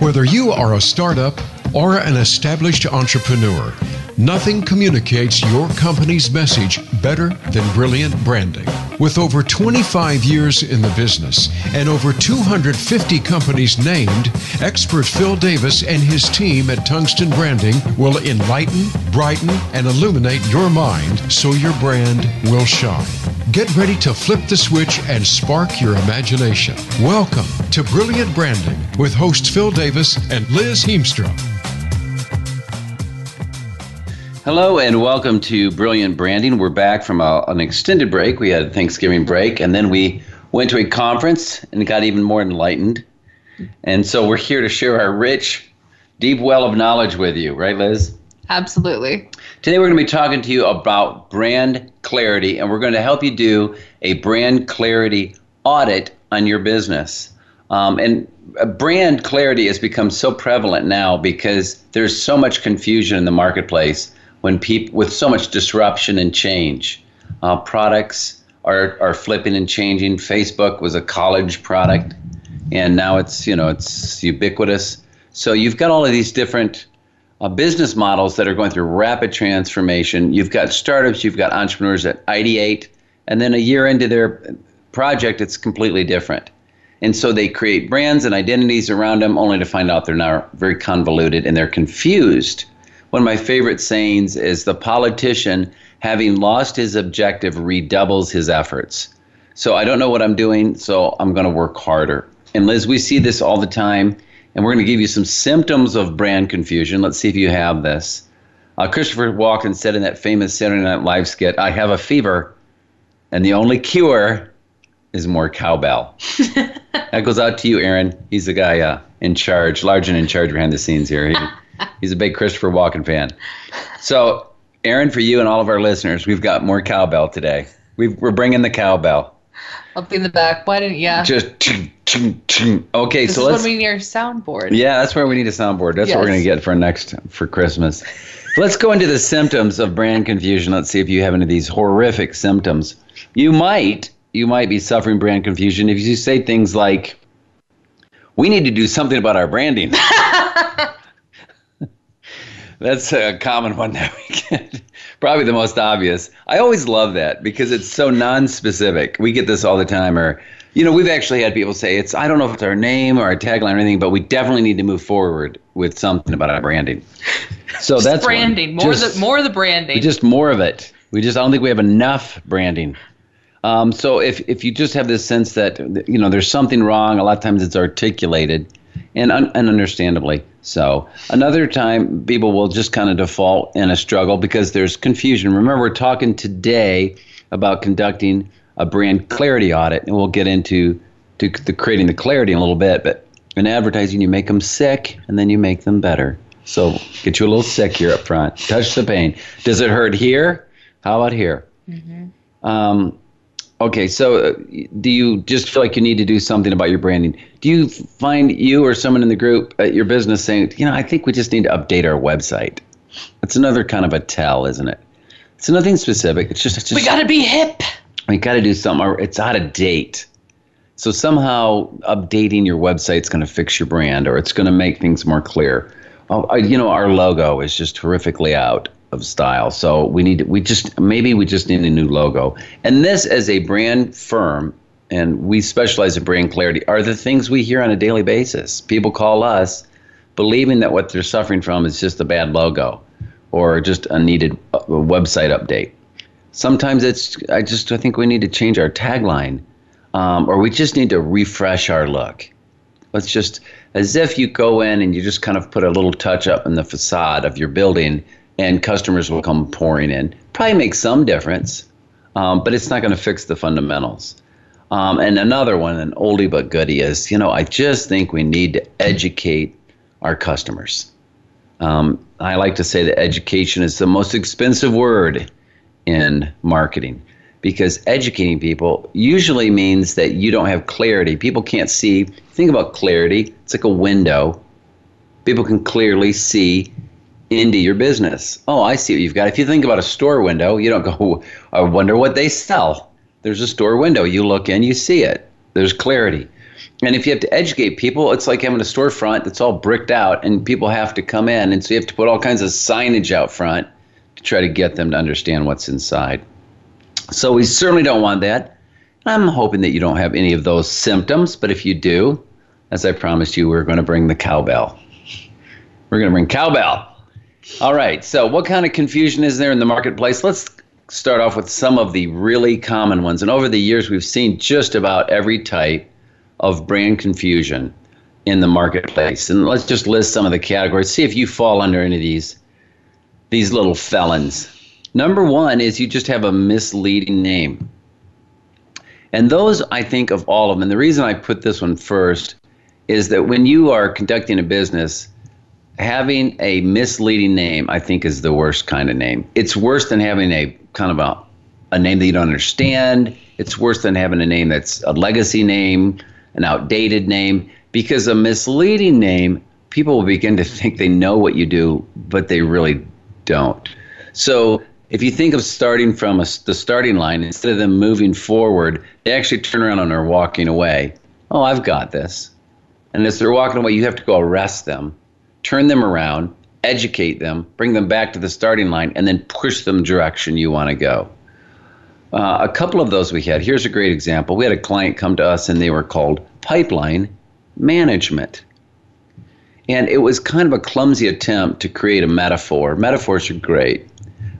Whether you are a startup or an established entrepreneur, nothing communicates your company's message better than brilliant branding. With over 25 years in the business and over 250 companies named, expert Phil Davis and his team at Tungsten Branding will enlighten, brighten, and illuminate your mind so your brand will shine. Get ready to flip the switch and spark your imagination. Welcome to Brilliant Branding with hosts Phil Davis and Liz Heemstra. Hello and welcome to Brilliant Branding. We're back from a, an extended break. We had a Thanksgiving break and then we went to a conference and got even more enlightened. And so we're here to share our rich, deep well of knowledge with you, right, Liz? Absolutely. Today we're going to be talking to you about brand clarity, and we're going to help you do a brand clarity audit on your business. Um, and brand clarity has become so prevalent now because there's so much confusion in the marketplace when people with so much disruption and change. Uh, products are, are flipping and changing. Facebook was a college product, and now it's you know it's ubiquitous. So you've got all of these different uh, business models that are going through rapid transformation. You've got startups, you've got entrepreneurs that ideate, and then a year into their project, it's completely different. And so they create brands and identities around them only to find out they're now very convoluted and they're confused. One of my favorite sayings is the politician, having lost his objective, redoubles his efforts. So I don't know what I'm doing, so I'm going to work harder. And Liz, we see this all the time and we're going to give you some symptoms of brand confusion. Let's see if you have this. Uh, Christopher Walken said in that famous Saturday Night Live skit, I have a fever, and the only cure is more cowbell. that goes out to you, Aaron. He's the guy uh, in charge, large and in charge behind the scenes here. He, he's a big Christopher Walken fan. So, Aaron, for you and all of our listeners, we've got more cowbell today. we are bringing the cowbell. Up in the back. Why didn't you? Just okay. This so is let's. what we need our soundboard. Yeah, that's where we need a soundboard. That's what we're gonna get for next for Christmas. let's go into the symptoms of brand confusion. Let's see if you have any of these horrific symptoms. You might you might be suffering brand confusion if you say things like, "We need to do something about our branding." That's a common one that we get. Probably the most obvious. I always love that because it's so non-specific. We get this all the time, or you know, we've actually had people say it's. I don't know if it's our name or our tagline or anything, but we definitely need to move forward with something about our branding. So Just that's one. branding. More Just- the more the branding. just more of it. We just I don't think we have enough branding. Um, so if if you just have this sense that you know there's something wrong, a lot of times it's articulated, and un- and understandably so. Another time people will just kind of default in a struggle because there's confusion. Remember, we're talking today about conducting a brand clarity audit, and we'll get into to the creating the clarity in a little bit. But in advertising, you make them sick, and then you make them better. So get you a little sick here up front. Touch the pain. Does it hurt here? How about here? Um, okay, so uh, do you just feel like you need to do something about your branding? Do you find you or someone in the group at your business saying, you know, I think we just need to update our website? That's another kind of a tell, isn't it? It's nothing specific. It's just, it's just we gotta be hip. we got to do something. or It's out of date. So somehow updating your website's going to fix your brand, or it's going to make things more clear. Oh, you know, our logo is just horrifically out of style. So we need, to we just maybe we just need a new logo. And this, as a brand firm, and we specialize in brand clarity, are the things we hear on a daily basis. People call us, believing that what they're suffering from is just a bad logo, or just a needed uh, website update sometimes it's i just i think we need to change our tagline um, or we just need to refresh our look let's just as if you go in and you just kind of put a little touch up in the facade of your building and customers will come pouring in probably make some difference um, but it's not going to fix the fundamentals um, and another one an oldie but goodie is you know i just think we need to educate our customers um, i like to say that education is the most expensive word in marketing because educating people usually means that you don't have clarity. People can't see. Think about clarity. It's like a window. People can clearly see into your business. Oh, I see what you've got. If you think about a store window, you don't go, I wonder what they sell. There's a store window. You look in, you see it. There's clarity. And if you have to educate people, it's like having a storefront that's all bricked out and people have to come in. And so you have to put all kinds of signage out front to try to get them to understand what's inside. So we certainly don't want that. I'm hoping that you don't have any of those symptoms, but if you do, as I promised you, we're going to bring the cowbell. We're going to bring cowbell. All right. So, what kind of confusion is there in the marketplace? Let's start off with some of the really common ones. And over the years, we've seen just about every type of brand confusion in the marketplace. And let's just list some of the categories. See if you fall under any of these these little felons. Number one is you just have a misleading name. And those, I think, of all of them, and the reason I put this one first is that when you are conducting a business, having a misleading name, I think, is the worst kind of name. It's worse than having a kind of a, a name that you don't understand. It's worse than having a name that's a legacy name, an outdated name, because a misleading name, people will begin to think they know what you do, but they really don't. So if you think of starting from a, the starting line, instead of them moving forward, they actually turn around and are walking away. Oh, I've got this. And as they're walking away, you have to go arrest them, turn them around, educate them, bring them back to the starting line, and then push them direction you want to go. Uh, a couple of those we had. Here's a great example. We had a client come to us, and they were called pipeline management. And it was kind of a clumsy attempt to create a metaphor. Metaphors are great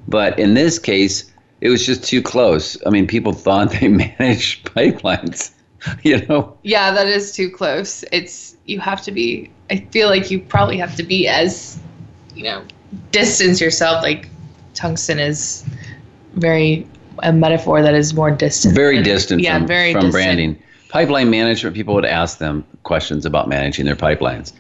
but in this case, it was just too close. I mean, people thought they managed pipelines, you know? Yeah, that is too close. It's, you have to be, I feel like you probably have to be as, you know, distance yourself. Like tungsten is very, a metaphor that is more distant. Very than- distant yeah, from, very from distant. branding. Pipeline management, people would ask them questions about managing their pipelines.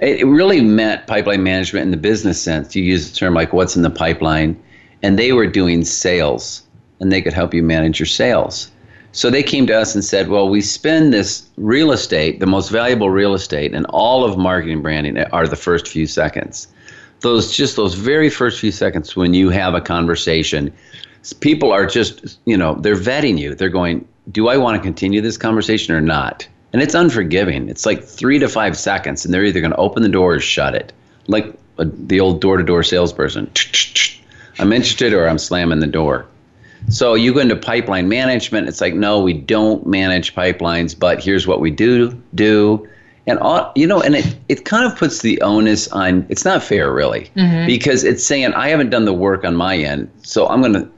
It it really meant pipeline management in the business sense. You use the term like what's in the pipeline, and they were doing sales, and they could help you manage your sales. So they came to us and said, Well, we spend this real estate, the most valuable real estate, and all of marketing branding are the first few seconds. Those just those very first few seconds when you have a conversation, people are just, you know, they're vetting you. They're going, Do I want to continue this conversation or not? And it's unforgiving. It's like three to five seconds, and they're either going to open the door or shut it, like a, the old door to door salesperson. I'm interested or I'm slamming the door. So you go into pipeline management. It's like, no, we don't manage pipelines, but here's what we do do. And all, you know, and it, it kind of puts the onus on. It's not fair, really, mm-hmm. because it's saying I haven't done the work on my end, so I'm gonna,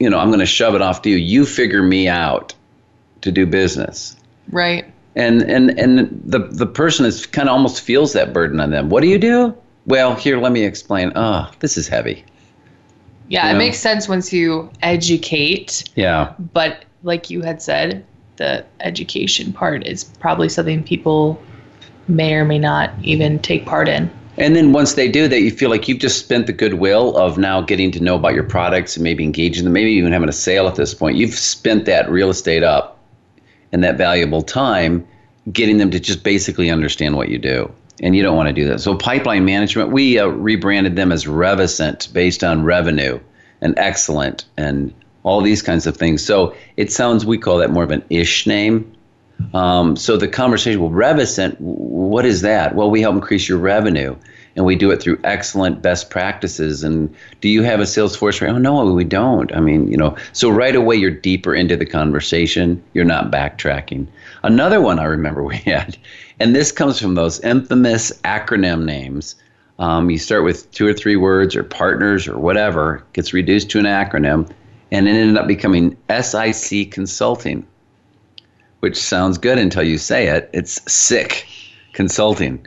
you know, I'm gonna shove it off to you. You figure me out to do business Right. and and and the the person is kind of almost feels that burden on them. What do you do? Well, here, let me explain. Oh, this is heavy. Yeah, You it know? makes sense once you educate, Yeah, but like you had said, the education part is probably something people may or may not even take part in. and then once they do that, you feel like you've just spent the goodwill of now getting to know about your products and maybe engaging them, maybe even having a sale at this point. You've spent that real estate up and that valuable time getting them to just basically understand what you do. And you don't want to do that. So, pipeline management, we uh, rebranded them as Revecent based on revenue and excellent and all these kinds of things. So, it sounds, we call that more of an ish name. Um, so, the conversation, well, Revecent, what is that? Well, we help increase your revenue and we do it through excellent best practices. And do you have a sales force? Oh, no, we don't. I mean, you know, so right away you're deeper into the conversation. You're not backtracking. Another one I remember we had, and this comes from those infamous acronym names. Um, you start with two or three words or partners or whatever, gets reduced to an acronym, and it ended up becoming SIC Consulting, which sounds good until you say it. It's sick consulting.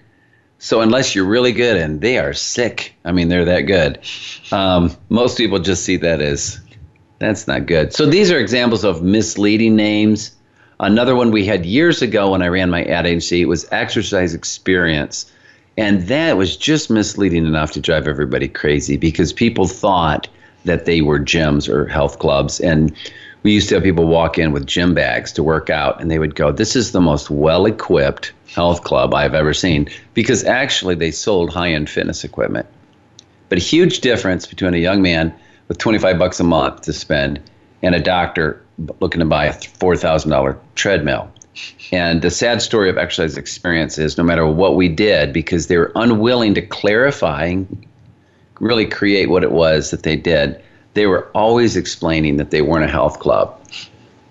So unless you're really good, and they are sick, I mean they're that good. Um, most people just see that as that's not good. So these are examples of misleading names. Another one we had years ago when I ran my ad agency was exercise experience. And that was just misleading enough to drive everybody crazy because people thought that they were gyms or health clubs. And we used to have people walk in with gym bags to work out, and they would go, This is the most well equipped health club I've ever seen because actually they sold high end fitness equipment. But a huge difference between a young man with 25 bucks a month to spend and a doctor looking to buy a $4,000 treadmill. And the sad story of exercise experience is no matter what we did, because they were unwilling to clarify and really create what it was that they did, they were always explaining that they weren't a health club.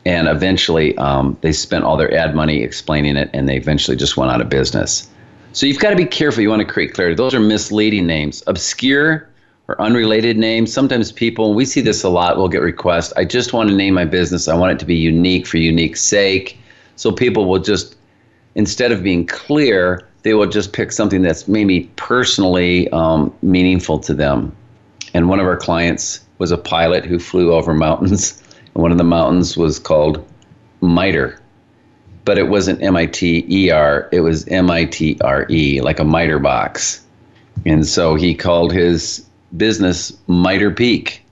And eventually, um, they spent all their ad money explaining it, and they eventually just went out of business. So you've got to be careful. You want to create clarity. Those are misleading names. Obscure or unrelated names. Sometimes people, we see this a lot, will get requests. I just want to name my business. I want it to be unique for unique sake. So people will just, instead of being clear, they will just pick something that's maybe personally um, meaningful to them. And one of our clients was a pilot who flew over mountains. And one of the mountains was called MITRE, but it wasn't M I T E R, it was M I T R E, like a miter box. And so he called his business Mitre Peak.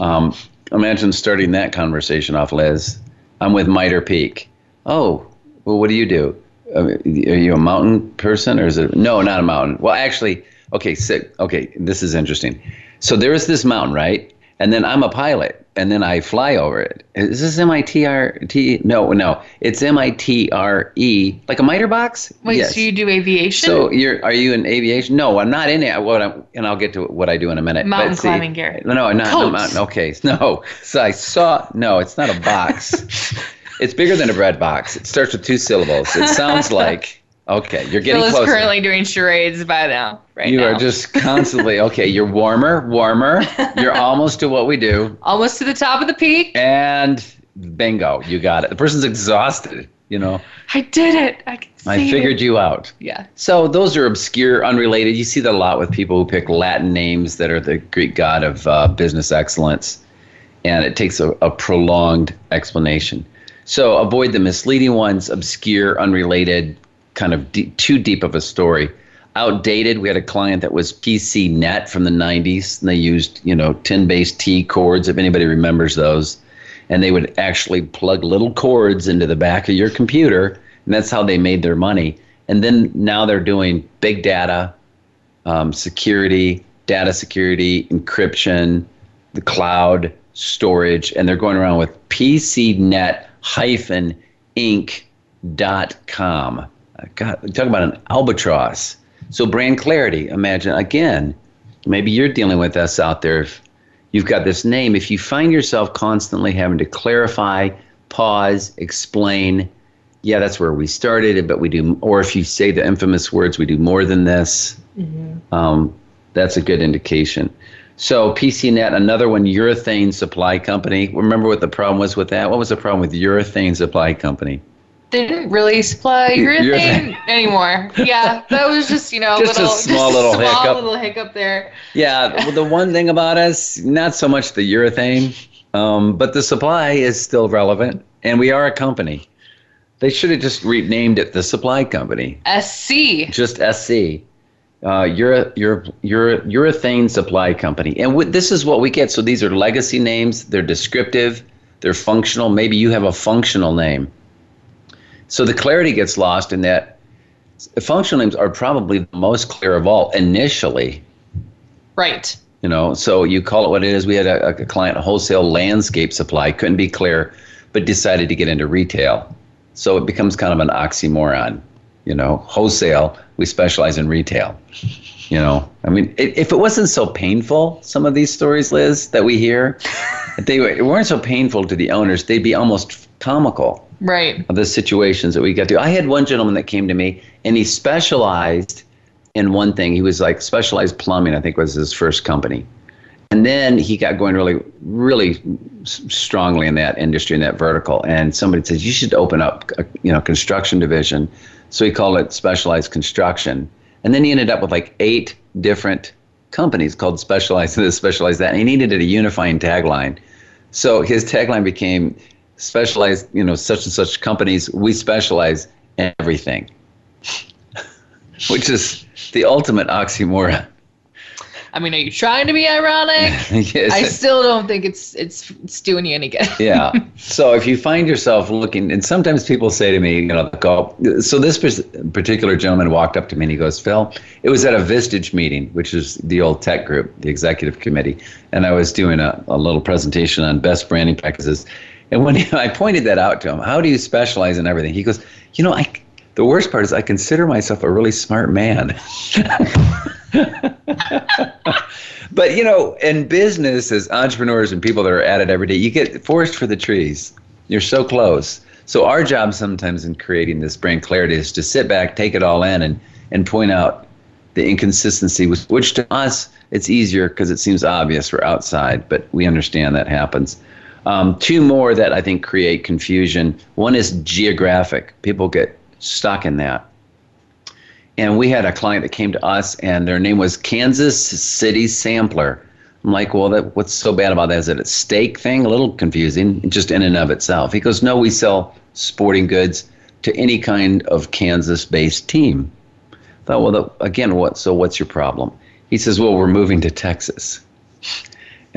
Um, imagine starting that conversation off, Liz. I'm with Mitre Peak. Oh, well, what do you do? Uh, are you a mountain person or is it? No, not a mountain. Well, actually, okay, so, okay, this is interesting. So there is this mountain, right? And then I'm a pilot and then I fly over it. Is this M I T R T? No, no, it's M I T R E, like a miter box. Wait, yes. so you do aviation? So you're are you in aviation? No, I'm not in it. What I'm, and I'll get to what I do in a minute. Mountain see- climbing gear. No, no, not, not mountain. Okay, no. So I saw. No, it's not a box. it's bigger than a bread box. It starts with two syllables. It sounds like. Okay, you're getting Phil is closer. currently doing charades by now. Right you now. are just constantly okay. You're warmer, warmer. You're almost to what we do, almost to the top of the peak. and bingo, you got it. The person's exhausted. You know, I did it. I can see I it. figured you out. Yeah. So those are obscure, unrelated. You see that a lot with people who pick Latin names that are the Greek god of uh, business excellence, and it takes a, a prolonged explanation. So avoid the misleading ones, obscure, unrelated, kind of too deep of a story. Outdated. We had a client that was PC Net from the 90s, and they used you know 10 base T cords. If anybody remembers those, and they would actually plug little cords into the back of your computer, and that's how they made their money. And then now they're doing big data, um, security, data security, encryption, the cloud storage, and they're going around with PCnet-inc.com. Uh, God, talk about an albatross. So brand clarity. Imagine again, maybe you're dealing with us out there. If you've got this name, if you find yourself constantly having to clarify, pause, explain, yeah, that's where we started, but we do, or if you say the infamous words, we do more than this, um, that's a good indication. So PCNet, another one, urethane supply company. Remember what the problem was with that? What was the problem with urethane supply company? They didn't really supply urethane anymore. Yeah, that was just you know Just a small just little small hiccup. little hiccup there. Yeah, well, the one thing about us, not so much the urethane, um, but the supply is still relevant, and we are a company. They should have just renamed it the supply company, SC. just SC. Uh, ure, ure, ure, urethane supply company, and w- this is what we get. So these are legacy names. They're descriptive. They're functional. Maybe you have a functional name. So the clarity gets lost in that functional names are probably the most clear of all initially. Right. You know, so you call it what it is. We had a, a client, a wholesale landscape supply, couldn't be clear, but decided to get into retail. So it becomes kind of an oxymoron. You know, wholesale, we specialize in retail. You know, I mean, i if it wasn't so painful, some of these stories, Liz, that we hear, if they weren't so painful to the owners, they'd be almost comical Right. of the situations that we got to. I had one gentleman that came to me and he specialized in one thing. He was like specialized plumbing, I think was his first company. And then he got going really, really strongly in that industry, in that vertical. And somebody says, you should open up, a, you know, construction division. So he called it specialized construction. And then he ended up with like eight different companies called specialized this, specialized that. And he needed a unifying tagline. So his tagline became specialized, you know, such and such companies. We specialize in everything, which is the ultimate oxymoron. I mean, are you trying to be ironic? yes. I still don't think it's it's it's doing you any good. yeah. So if you find yourself looking, and sometimes people say to me, you know, go. So this particular gentleman walked up to me and he goes, Phil, it was at a Vistage meeting, which is the old TEC group, the executive committee, and I was doing a, a little presentation on best branding practices. And when he, I pointed that out to him, how do you specialize in everything? He goes, you know, I the worst part is I consider myself a really smart man. but you know, in business, as entrepreneurs and people that are at it every day, you get forest for the trees. You're so close. So our job sometimes in creating this brand clarity is to sit back, take it all in, and and point out the inconsistency, which to us it's easier because it seems obvious we're outside, but we understand that happens. Um, two more that I think create confusion. One is geographic. People get stuck in that. And we had a client that came to us, and their name was Kansas City Sampler. I'm like, well, that, what's so bad about that? Is it a steak thing? A little confusing, just in and of itself. He goes, no, we sell sporting goods to any kind of Kansas-based team. I thought, well, the, again, what? So what's your problem? He says, well, we're moving to Texas.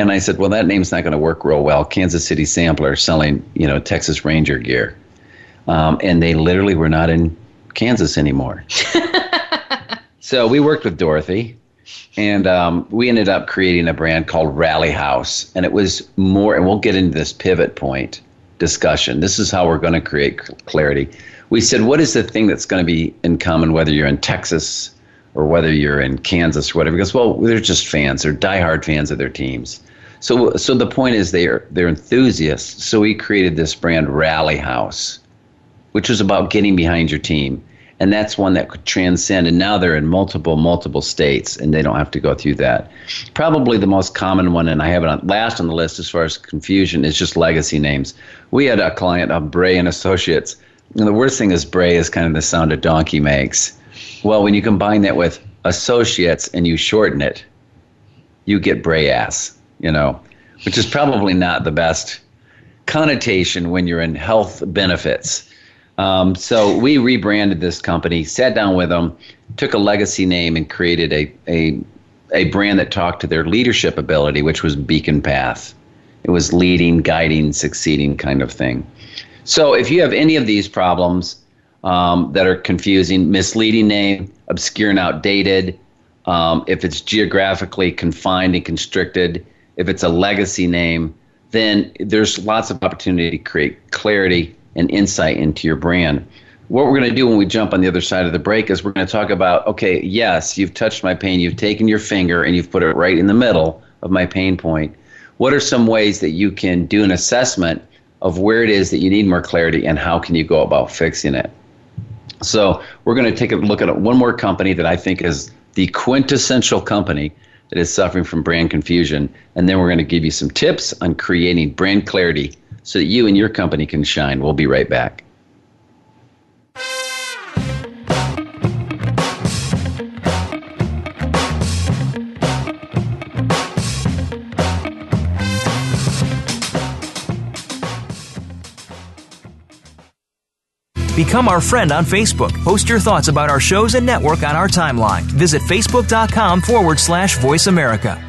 And I said, well, that name's not going to work real well. Kansas City Sampler selling, you know, Texas Ranger gear um, and they literally were not in Kansas anymore. so we worked with Dorothy, and um, we ended up creating a brand called Rally House, and it was more. And we'll get into this pivot point discussion. This is how we're going to create clarity. We said, what is the thing that's going to be in common, whether you're in Texas or whether you're in Kansas or whatever? Because well, they're just fans. They're diehard fans of their teams. So, so the point is they're they're enthusiasts. So we created this brand Rally House which was about getting behind your team. And that's one that could transcend. And now they're in multiple, multiple states, and they don't have to go through that. Probably the most common one, and I have it on last on the list as far as confusion, is just legacy names. We had a client of Bray and Associates, and the worst thing is Bray is kind of the sound a donkey makes. Well, when you combine that with Associates and you shorten it, you get Bray ass, you know, which is probably not the best connotation when you're in health benefits um, so we rebranded this company, sat down with them, took a legacy name, and created a, a, a brand that talked to their leadership ability, which was Beacon Path. It was leading, guiding, succeeding kind of thing. So if you have any of these problems um, that are confusing, misleading name, obscure and outdated, um, if it's geographically confined and constricted, if it's a legacy name, then there's lots of opportunity to create clarity and insight into your brand. What we're going to do when we jump on the other side of the break is we're going to talk about okay, yes, you've touched my pain, you've taken your finger and you've put it right in the middle of my pain point. What are some ways that you can do an assessment of where it is that you need more clarity and how can you go about fixing it? So, we're going to take a look at one more company that I think is the quintessential company that is suffering from brand confusion. And then we're going to give you some tips on creating brand clarity so that you and your company can shine. We'll be right back. Become our friend on Facebook. Post your thoughts about our shows and network on our timeline. Visit facebook.com forward slash voice America.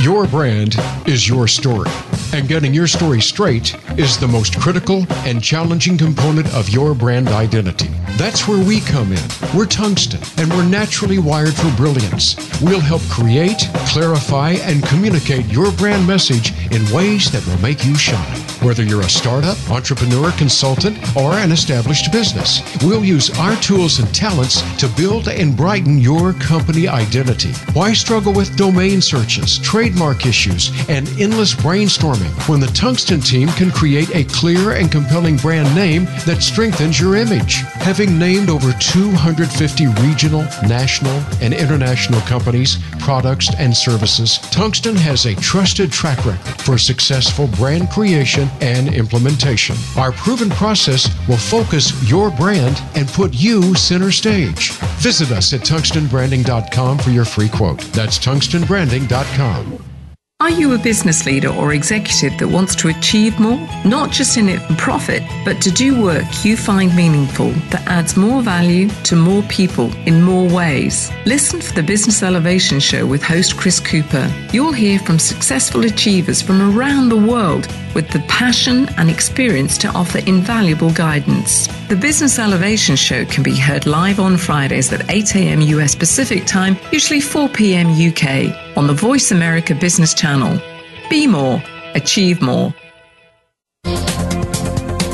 Your brand is your story, and getting your story straight is the most critical and challenging component of your brand identity. That's where we come in. We're tungsten, and we're naturally wired for brilliance. We'll help create, clarify, and communicate your brand message in ways that will make you shine. Whether you're a startup, entrepreneur, consultant, or an established business, we'll use our tools and talents to build and brighten your company identity. Why struggle with domain searches, trademark issues, and endless brainstorming when the Tungsten team can create a clear and compelling brand name that strengthens your image? Having named over 250 regional, national, and international companies, products, and services, Tungsten has a trusted track record for successful brand creation and implementation. Our proven process will focus your brand and put you center stage. Visit us at tungstenbranding.com for your free quote. That's tungstenbranding.com. Are you a business leader or executive that wants to achieve more? Not just in it for profit, but to do work you find meaningful that adds more value to more people in more ways. Listen for the Business Elevation Show with host Chris Cooper. You'll hear from successful achievers from around the world with the passion and experience to offer invaluable guidance. The Business Elevation Show can be heard live on Fridays at 8 a.m. US Pacific Time, usually 4 p.m. UK, on the Voice America Business Channel. Be more, achieve more.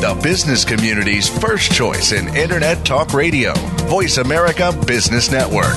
The business community's first choice in Internet Talk Radio, Voice America Business Network.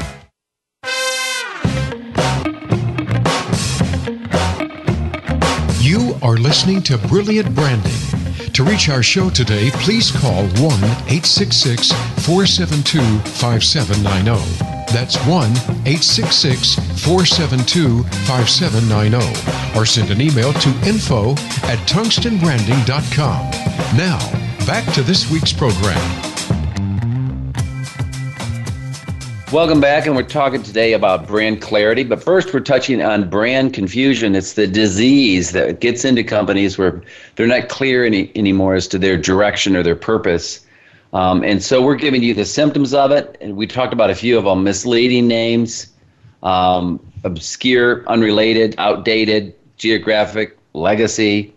Are listening to Brilliant Branding. To reach our show today, please call 1 866 472 5790. That's 1 866 472 5790. Or send an email to info at tungstenbranding.com. Now, back to this week's program. Welcome back, and we're talking today about brand clarity. But first, we're touching on brand confusion. It's the disease that gets into companies where they're not clear any, anymore as to their direction or their purpose. Um, and so, we're giving you the symptoms of it. And we talked about a few of them misleading names, um, obscure, unrelated, outdated, geographic, legacy,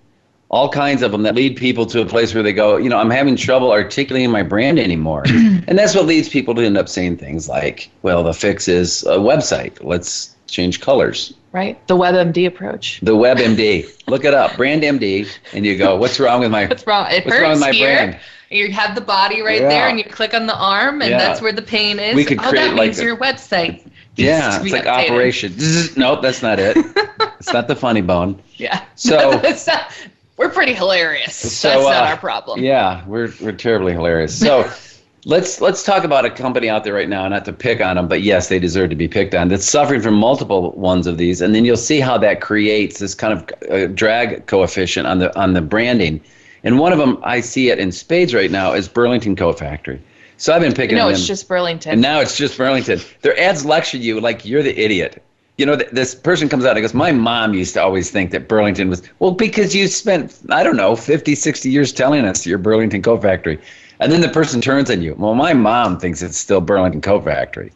all kinds of them that lead people to a place where they go, you know, I'm having trouble articulating my brand anymore. and that's what leads people to end up saying things like, well, the fix is a website. Let's change colors. Right? The WebMD approach. The WebMD. Look it up, Brand MD, and you go, what's wrong with my What's wrong? It what's hurts wrong with my here. brand? You have the body right Yeah. there, and you click on the arm, and Yeah. that's where the pain is. We could oh, create that like means a- your website. Yeah, it's like updated. Operation. Nope, that's not it. it's not the funny bone. Yeah. So- not- we're pretty hilarious. So, that's not uh, our problem. Yeah, we're we're terribly hilarious. So let's let's talk about a company out there right now, not to pick on them, but yes, they deserve to be picked on. That's suffering from multiple ones of these, and then you'll see how that creates this kind of uh, drag coefficient on the on the branding. And one of them, I see it in spades right now, is Burlington Coat Factory. So I've been picking no, it's just Burlington. And now it's just Burlington. Their ads lecture you like you're the idiot. You know, th- this person comes out and goes, My mom used to always think that Burlington was, well, because you spent, I don't know, 50, 60 years telling us you're Burlington Coat Factory. And then the person turns on you, Well, my mom thinks it's still Burlington Coat Factory.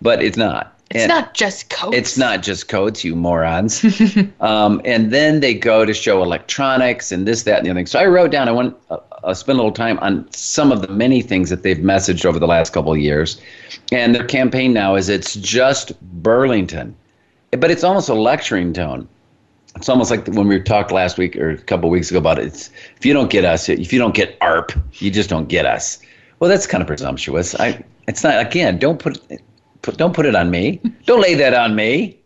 But it's not. it's And- not just coats. it's not just coats, you morons. um, and then they go to show electronics and this, that, and the other thing. So I wrote down, I want to uh, spend a little time on some of the many things that they've messaged over the last couple of years. And their campaign now is it's just Burlington. But it's almost a lecturing tone. It's almost like when we talked last week or a couple weeks ago about it. It's, if you don't get us, if you don't get ARP, you just don't get us. Well, that's kind of presumptuous. I, it's not. Again, don't put, put don't put it on me. Don't lay that on me.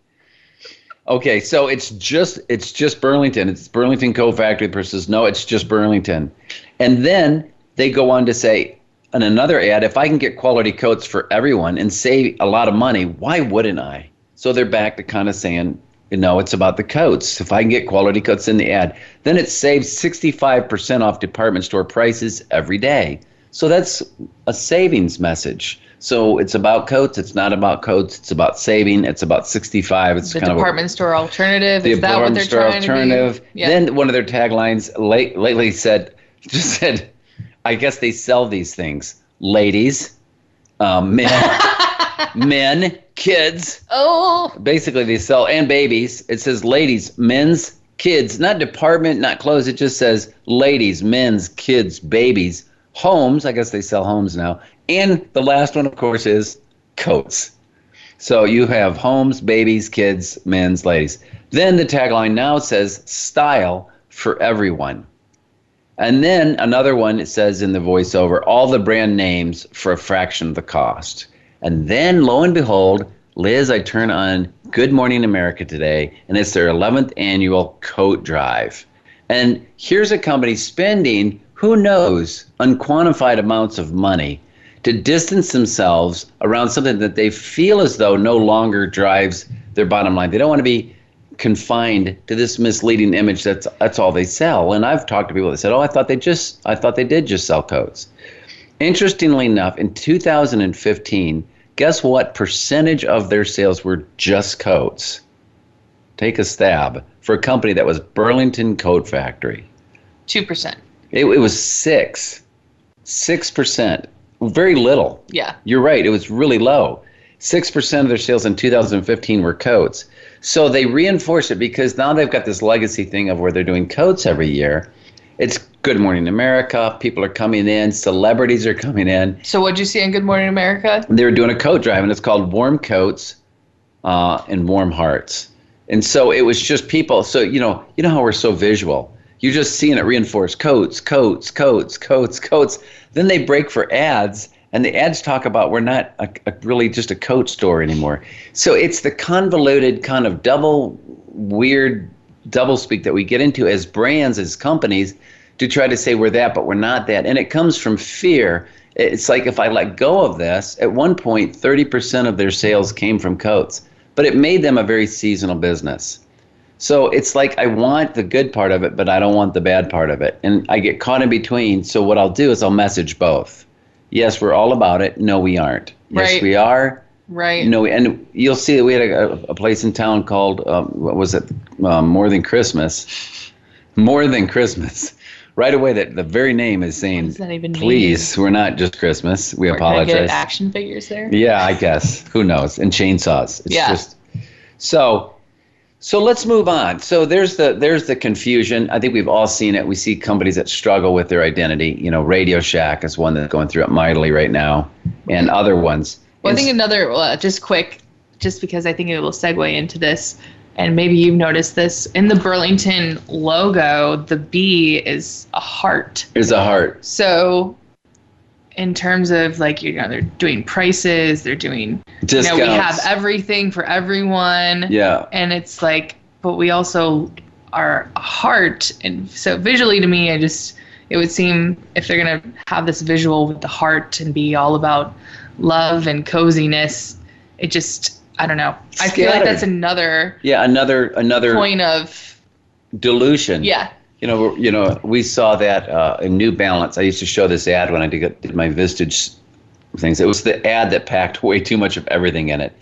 Okay, so it's just it's just Burlington. It's Burlington Coat Factory says no, it's just Burlington, and then they go on to say in another ad, if I can get quality coats for everyone and save a lot of money, why wouldn't I? So they're back to kind of saying, you know, it's about the coats. If I can get quality coats in the ad, then it saves 65% off department store prices every day. So that's a savings message. So it's about coats. It's not about coats. It's about saving. It's about 65. It's the kind department store alternative. of a, Is the that what department they're store trying alternative. Yeah. Then one of their taglines late, lately said, just said, I guess they sell these things. Ladies, um, men, men, kids. oh, Basically, they sell, and babies. It says ladies, men's, kids, not department, not clothes. It just says ladies, men's, kids, babies, homes. I guess they sell homes now. And the last one, of course, is coats. So you have homes, babies, kids, men's, ladies. Then the tagline now says style for everyone. And then another one it says in the voiceover all the brand names for a fraction of the cost. And then lo and behold, Liz, I turn on Good Morning America today, and it's their 11th annual coat drive. And here's a company spending, who knows, unquantified amounts of money to distance themselves around something that they feel as though no longer drives their bottom line. They don't want to be confined to this misleading image that's that's all they sell. And I've talked to people that said, "Oh, I thought they just I thought they did just sell coats." Interestingly enough, in 2015, guess what percentage of their sales were just coats? Take a stab for a company that was Burlington Coat Factory. 2%. It, it was 6. 6%. Very little. Yeah. You're right. It was really low. 6% of their sales in 2015 were coats. So they reinforce it because now they've got this legacy thing of where they're doing coats every year. It's Good Morning America. People are coming in. Celebrities are coming in. So what'd you see on Good Morning America? They were doing a coat drive, and it's called Warm Coats uh, and Warm Hearts. And so it was just people. So you know, you know how we're so visual. You're just seeing it reinforced coats, coats, coats, coats, coats. Then they break for ads, and the ads talk about we're not a, a really just a coat store anymore. So it's the convoluted kind of double weird double speak that we get into as brands, as companies, to try to say we're that, but we're not that. And it comes from fear. It's like if I let go of this, at one point, 30% of their sales came from coats, but it made them a very seasonal business. So it's like I want the good part of it, but I don't want the bad part of it. And I get caught in between. So what I'll do is I'll message both. Yes, we're all about it. No, we aren't. Yes, Right. we are. Right. No, and you'll see that we had a, a place in town called um, what was it? Um, More than Christmas. More than Christmas. Right away, that the very name is saying, does that even mean? "Please, we're not just Christmas. We I apologize." get action figures there? Yeah, I guess. Who knows? And chainsaws. It's Yeah. just so so let's move on. So there's the there's the confusion. I think we've all seen it. We see companies that struggle with their identity. You know, Radio Shack is one that's going through it mightily right now, and other ones. Well, I think another, uh, just quick, just because I think it will segue into this, and maybe you've noticed this in the Burlington logo, the B is a heart. there's a heart. So, in terms of like, you know, they're doing prices, they're doing, you know, we have everything for everyone. Yeah. And it's like, but we also are a heart. And so, visually to me, I just, it would seem if they're going to have this visual with the heart and be all about love and coziness, it just, I don't know. I feel like that's another Yeah, another another point of, dilution. yeah. You know, you know, we saw that uh, in New Balance. I used to show this ad when I did, did my Vistage things. It was the ad that packed way too much of everything in it,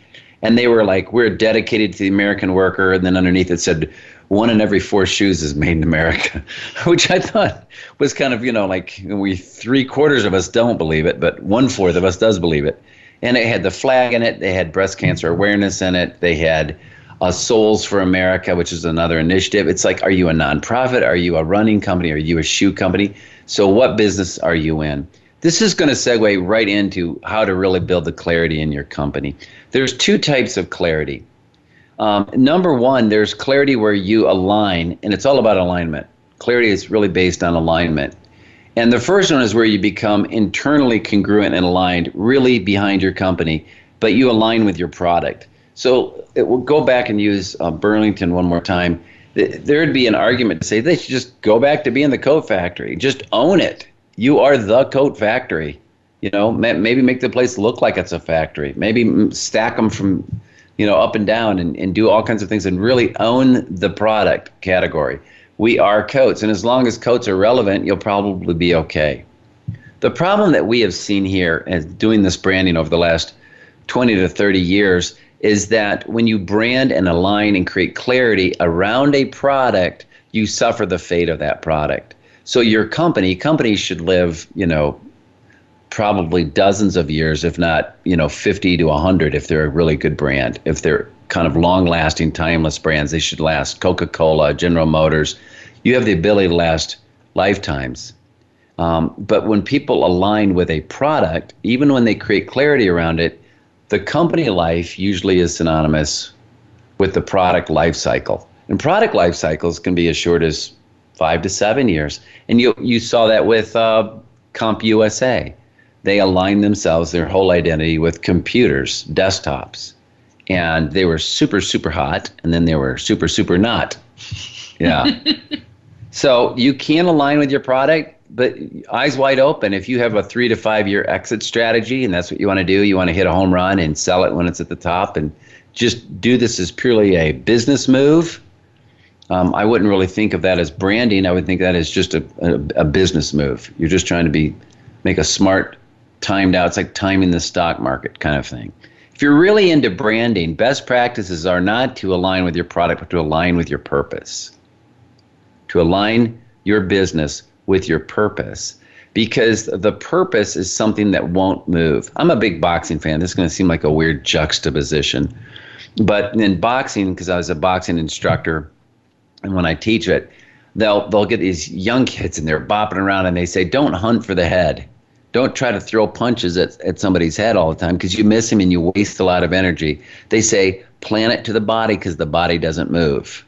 and they were like, "We're dedicated to the American worker," and then underneath it said, "One in every four shoes is made in America," which I thought was kind of, you know, like we three quarters of us don't believe it, but one fourth of us does believe it. And it had the flag in it. They had breast cancer awareness in it. They had uh, Souls for America, which is another initiative. It's like, are you a nonprofit? Are you a running company? Are you a shoe company? So, what business are you in? This is going to segue right into how to really build the clarity in your company. There's two types of clarity. Um, number one, there's clarity where you align, and it's all about alignment. Clarity is really based on alignment. And the first one is where you become internally congruent and aligned, really behind your company, but you align with your product. So it will go back and use uh, Burlington one more time. There'd be an argument to say they should just go back to being the coat factory. Just own it. You are the coat factory. You know, maybe make the place look like it's a factory. Maybe mm, stack them from, you know, up and down and, and do all kinds of things and really own the product category. We are coats, and as long as coats are relevant, you'll probably be okay. The problem that we have seen here as doing this branding over the last 20 to 30 years is that when you brand and align and create clarity around a product, you suffer the fate of that product. So your company, companies should live, you know, probably dozens of years, if not, you know, 50 to 100 if they're a really good brand. If they're kind of long lasting, timeless brands, they should last. Coca Cola, General Motors, you have the ability to last lifetimes. Um, but when people align with a product, even when they create clarity around it, the company life usually is synonymous with the product life cycle. And product life cycles can be as short as five to seven years. And you, you saw that with uh, CompUSA. They aligned themselves, their whole identity, with computers, desktops. And they were super super hot, and then they were super super not. Yeah. so you can align with your product, but eyes wide open. If you have a three to five year exit strategy, and that's what you want to do, you want to hit a home run and sell it when it's at the top, and just do this as purely a business move. Um, I wouldn't really think of that as branding. I would think that as just a, a, a business move. You're just trying to be make a smart, timed out. It's like timing the stock market kind of thing. If you're really into branding, best practices are not to align with your product, but to align with your purpose. To align your business with your purpose because the purpose is something that won't move. I'm a big boxing fan. This is going to seem like a weird juxtaposition. But in boxing, because I was a boxing instructor, and when I teach it, they'll they'll get these young kids and they're bopping around and they say, "Don't hunt for the head. Don't try to throw punches at, at somebody's head all the time because you miss him and you waste a lot of energy." They say, "Plan it to the body because the body doesn't move."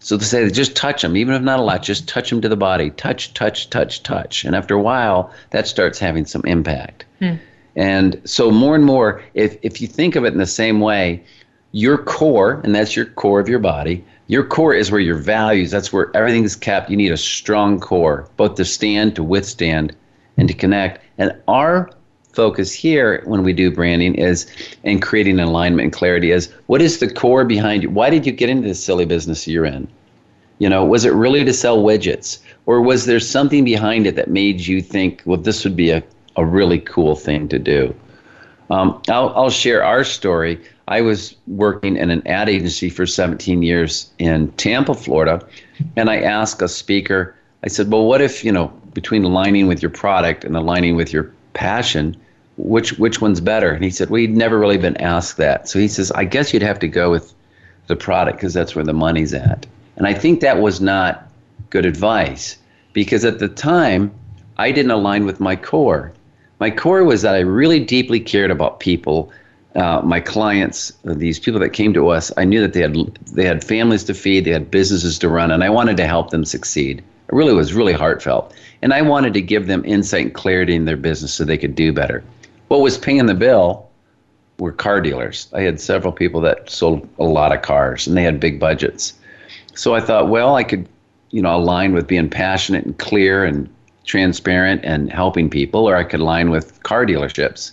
So they say, just touch them, even if not a lot, just touch them to the body. Touch, touch, touch, touch. And after a while, that starts having some impact. Hmm. And so more and more, if, if you think of it in the same way, your core, and that's your core of your body, your core is where your values, that's where everything is kept. You need a strong core, both to stand, to withstand, and to connect. And our focus here when we do branding is in creating alignment and clarity is what is the core behind you? Why did you get into this silly business you're in? You know, was it really to sell widgets? Or was there something behind it that made you think, well, this would be a, a really cool thing to do? Um, I'll, I'll share our story. I was working in an ad agency for 17 years in Tampa, Florida, and I asked a speaker, I said, well, what if, you know, between aligning with your product and aligning with your passion, which which one's better? And he said, he'd never really been asked that. So he says, I guess you'd have to go with the product because that's where the money's at. And I think that was not good advice because at the time, I didn't align with my core. My core was that I really deeply cared about people uh, my clients, uh, these people that came to us, I knew that they had they had families to feed, they had businesses to run, and I wanted to help them succeed. It really was really heartfelt, and I wanted to give them insight and clarity in their business so they could do better. What was paying the bill were car dealers. I had several people that sold a lot of cars, and they had big budgets. So I thought, well, I could, you know, align with being passionate and clear and transparent and helping people, or I could align with car dealerships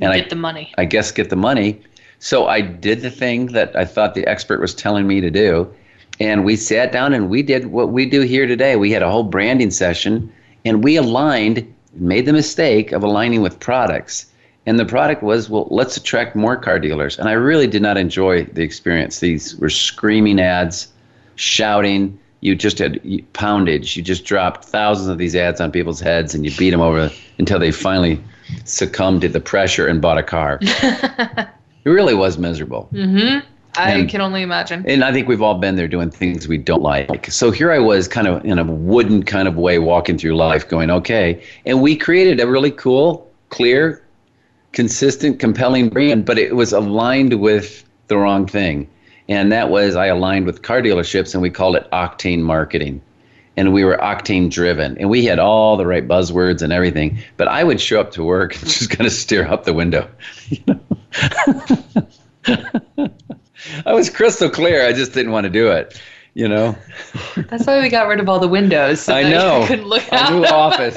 and I get I, the money. I guess get the money. So I did the thing that I thought the expert was telling me to do. And we sat down and we did what we do here today. We had a whole branding session and we aligned, made the mistake of aligning with products. And the product was, well, let's attract more car dealers. And I really did not enjoy the experience. These were screaming ads, shouting. You just had poundage. You just dropped thousands of these ads on people's heads and you beat them over until they finally succumbed to the pressure and bought a car. it really was miserable. Mm-hmm. I and, can only imagine. And I think we've all been there doing things we don't like. So here I was, kind of in a wooden kind of way, walking through life, going, okay. And we created a really cool, clear, consistent, compelling brand, but it was aligned with the wrong thing. And that was, I aligned with car dealerships and we called it octane marketing and we were octane driven and we had all the right buzzwords and everything but i would show up to work and just kind of stare up the window i was crystal clear. I just didn't want to do it you know? That's why we got rid of all the windows so i know. couldn't look out new office.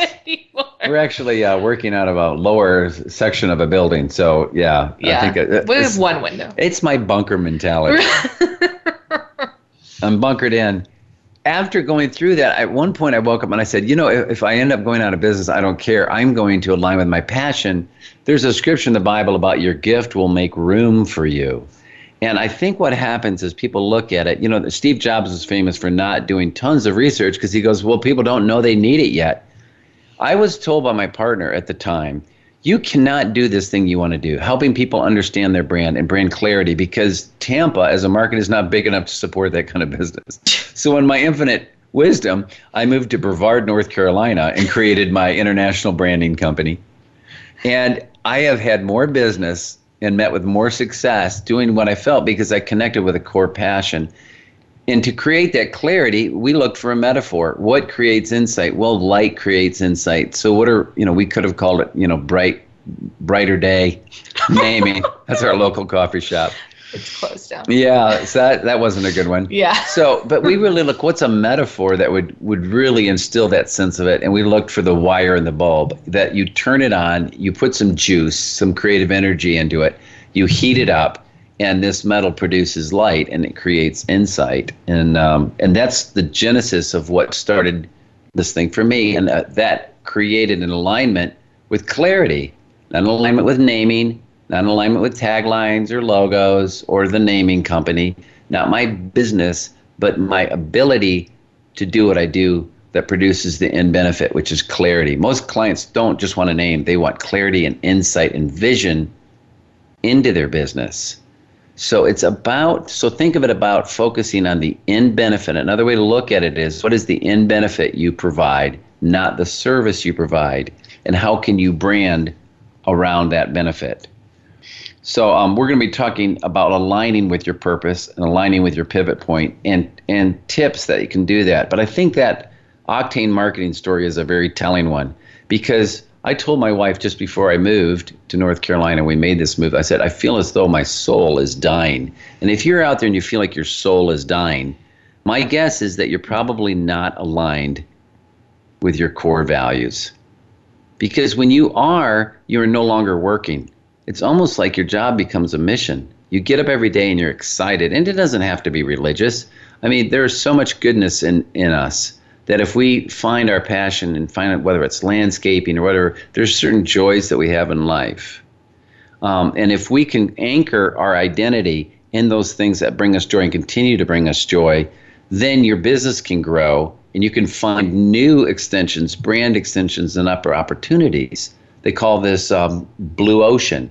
we're actually uh, working out of a lower section of a building so yeah yeah. I think it, we have one window. it's my bunker mentality. I'm bunkered in. After going through that, at one point I woke up and I said, you know, if, if, I end up going out of business, I don't care. I'm going to align with my passion. There's a scripture in the Bible about your gift will make room for you. And I think what happens is people look at it. You know, Steve Jobs is famous for not doing tons of research because he goes, well, people don't know they need it yet. I was told by my partner at the time, you cannot do this thing you want to do, helping people understand their brand and brand clarity, because Tampa as a market is not big enough to support that kind of business. So, in my infinite wisdom, I moved to Brevard, North Carolina, and created my international branding company. And I have had more business and met with more success doing what I felt because I connected with a core passion. And to create that clarity, we looked for a metaphor. What creates insight? Well, light creates insight. So what are you know? We could have called it you know bright, brighter day, naming. That's our local coffee shop. It's closed down. Yeah, so that that wasn't a good one. Yeah. So, but we really look. What's a metaphor that would would really instill that sense of it? And we looked for the wire in the bulb. That you turn it on, you put some juice, some creative energy into it, you heat it up, and this metal produces light, and it creates insight. And um, and that's the genesis of what started this thing for me, and uh, that created an alignment with clarity, an alignment with naming not in alignment with taglines or logos or the naming company, not my business, but my ability to do what I do that produces the end benefit, which is clarity. Most clients don't just want a name, they want clarity and insight and vision into their business. So it's about, so think of it about focusing on the end benefit. Another way to look at it is what is the end benefit you provide, not the service you provide, and how can you brand around that benefit? So um, we're going to be talking about aligning with your purpose and aligning with your pivot point and and tips that you can do that. But I think that Octane marketing story is a very telling one because I told my wife just before I moved to North Carolina, we made this move. I said, I feel as though my soul is dying. And if you're out there and you feel like your soul is dying, my guess is that you're probably not aligned with your core values. Because when you are, you're no longer working it's almost like your job becomes a mission. You get up every day and you're excited, and it doesn't have to be religious. I mean, there's so much goodness in, in us that if we find our passion and find it, whether it's landscaping or whatever, there's certain joys that we have in life. Um, and if we can anchor our identity in those things that bring us joy and continue to bring us joy, then your business can grow and you can find new extensions, brand extensions, and upper opportunities. They call this um, blue ocean.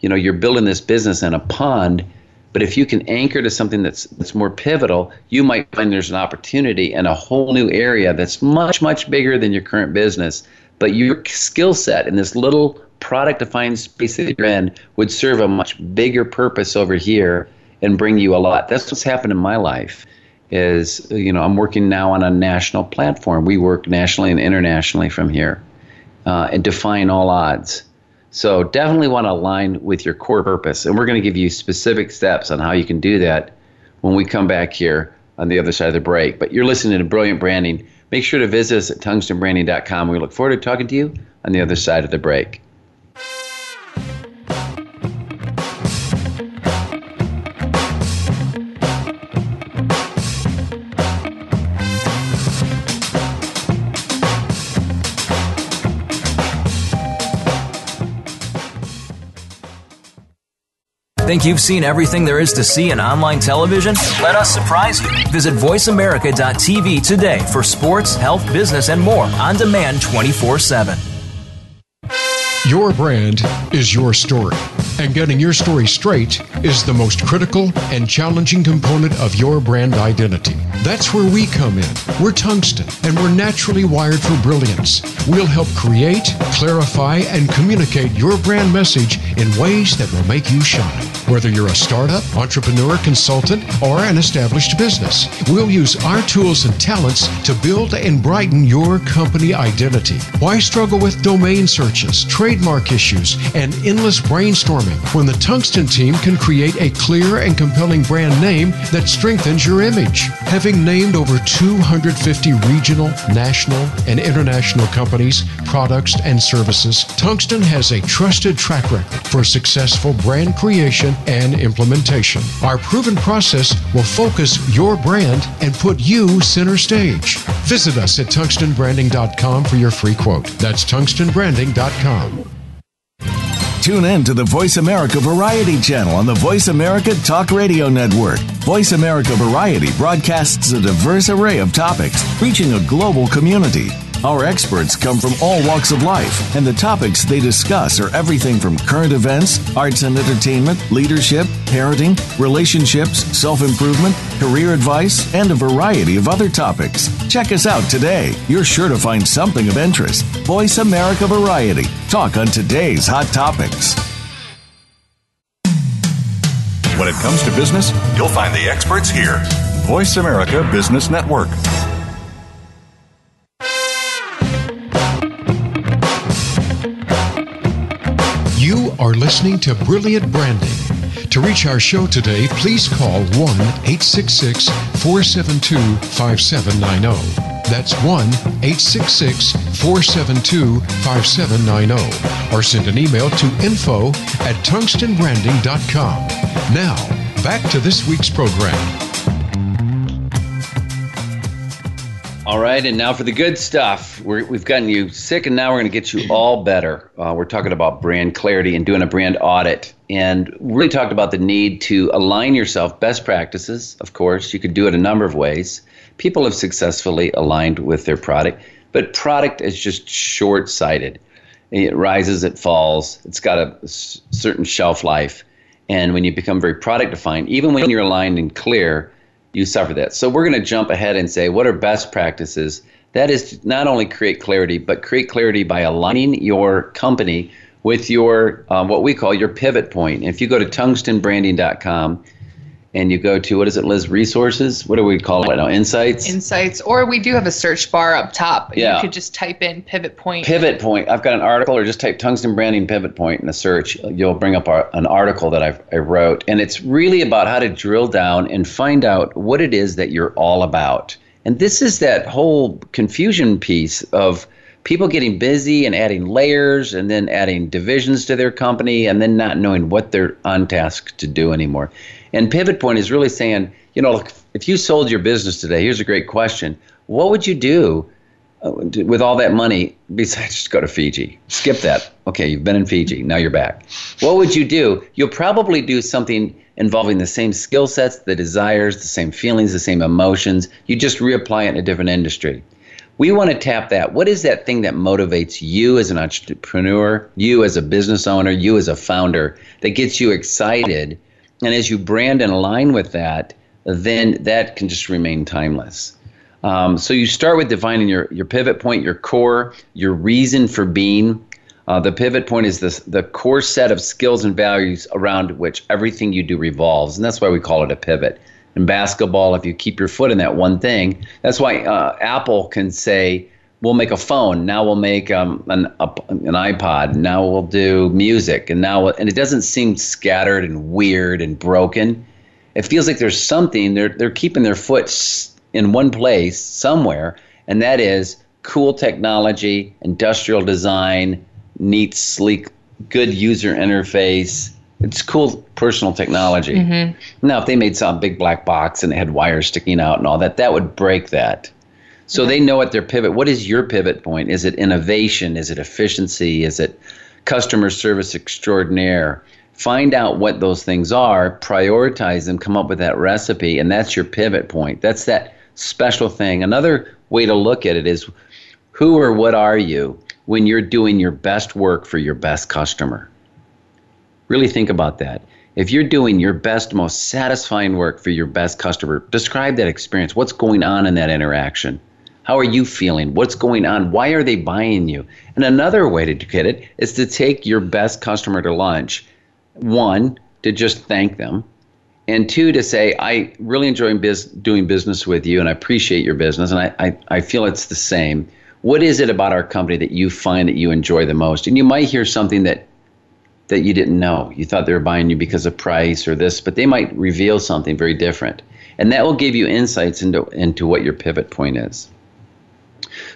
You know you're building this business in a pond but if you can anchor to something that's that's more pivotal you might find there's an opportunity in a whole new area that's much much bigger than your current business. But your skill set in this little product defined space that you're in would serve a much bigger purpose over here and bring you a lot. That's what's happened in my life is you know i'm working now on a national platform. We work nationally and internationally from here uh, and define all odds so definitely want to align with your core purpose. And we're going to give you specific steps on how you can do that when we come back here on the other side of the break. But you're listening to Brilliant Branding. Make sure to visit us at tungstenbranding.com. We look forward to talking to you on the other side of the break. Think you've seen everything there is to see in online television? Let us surprise you. Visit VoiceAmerica.tv today for sports, health, business, and more on demand 24 7. Your brand is your story, and getting your story straight is the most critical and challenging component of your brand identity. That's where we come in. We're tungsten, and we're naturally wired for brilliance. We'll help create, clarify, and communicate your brand message in ways that will make you shine. Whether you're a startup, entrepreneur, consultant, or an established business, we'll use our tools and talents to build and brighten your company identity. Why struggle with domain searches, trademark issues, and endless brainstorming when the Tungsten team can create a clear and compelling brand name that strengthens your image? Having named over 250 regional, national, and international companies, products, and services, Tungsten has a trusted track record for successful brand creation and implementation. Our proven process will focus your brand and put you center stage. Visit us at tungstenbranding.com for your free quote. That's tungstenbranding.com. Tune in to the Voice America Variety channel on the Voice America Talk Radio Network. Voice America Variety broadcasts a diverse array of topics, reaching a global community. Our experts come from all walks of life, and the topics they discuss are everything from current events, arts and entertainment, leadership, parenting, relationships, self improvement, career advice, and a variety of other topics. Check us out today. You're sure to find something of interest. Voice America Variety. Talk on today's hot topics. When it comes to business, you'll find the experts here. Voice America Business Network. Are listening to Brilliant Branding. To reach our show today, please call 1 866 472 5790. That's 1 866 472 5790. Or send an email to info at tungstenbranding.com. Now, back to this week's program. All right, and now for the good stuff. we have gotten you sick, and now we're going to get you all better. Uh, we're talking about brand clarity and doing a brand audit, and really talked about the need to align yourself best practices. Of course, you could do it a number of ways. People have successfully aligned with their product, but product is just short-sighted. It rises, it falls. It's got a certain shelf life, and when you become very product defined, even when you're aligned and clear you suffer that. So we're going to jump ahead and say what are best practices? That is to not only create clarity, but create clarity by aligning your company with your um, what we call your pivot point. If you go to tungstenbranding.com and you go to what is it, Liz? Resources? What do we call it now? Insights. Insights, or we do have a search bar up top. Yeah. You could just type in pivot point. Pivot point. I've got an article, or just type tungsten branding pivot point in the search. You'll bring up our, an article that I've, I wrote, and it's really about how to drill down and find out what it is that you're all about. And this is that whole confusion piece of people getting busy and adding layers and then adding divisions to their company and then not knowing what they're on task to do anymore. And Pivot Point is really saying, you know, look, if you sold your business today, here's a great question. What would you do uh, with all that money besides just go to Fiji? Skip that. Okay, you've been in Fiji. Now you're back. What would you do? You'll probably do something involving the same skill sets, the desires, the same feelings, the same emotions. You just reapply it in a different industry. We want to tap that. What is that thing that motivates you as an entrepreneur, you as a business owner, you as a founder, that gets you excited and as you brand and align with that, then that can just remain timeless. Um, so you start with defining your, your pivot point, your core, your reason for being. Uh, the pivot point is this, the core set of skills and values around which everything you do revolves. And that's why we call it a pivot. In basketball, if you keep your foot in that one thing, that's why uh, Apple can say, we'll make a phone. Now we'll make um, an, a, an iPod. Now we'll do music. And now, and it doesn't seem scattered and weird and broken. It feels like there's something, they're, they're keeping their foot in one place somewhere, and that is cool technology, industrial design, neat, sleek, good user interface. It's cool personal technology. Mm-hmm. Now, if they made some big black box and it had wires sticking out and all that, that would break that. So they know what their pivot. What is your pivot point? Is it innovation? Is it efficiency? Is it customer service extraordinaire? Find out what those things are, prioritize them, come up with that recipe, and that's your pivot point. That's that special thing. Another way to look at it is who or what are you when you're doing your best work for your best customer? Really think about that. If you're doing your best, most satisfying work for your best customer, describe that experience. What's going on in that interaction? How are you feeling? What's going on? Why are they buying you? And another way to get it is to take your best customer to lunch. One, to just thank them. And two, to say, I really enjoy biz- doing business with you and I appreciate your business. And I, I, I feel it's the same. What is it about our company that you find that you enjoy the most? And you might hear something that that you didn't know. You thought they were buying you because of price or this, but they might reveal something very different. And that will give you insights into, into what your pivot point is.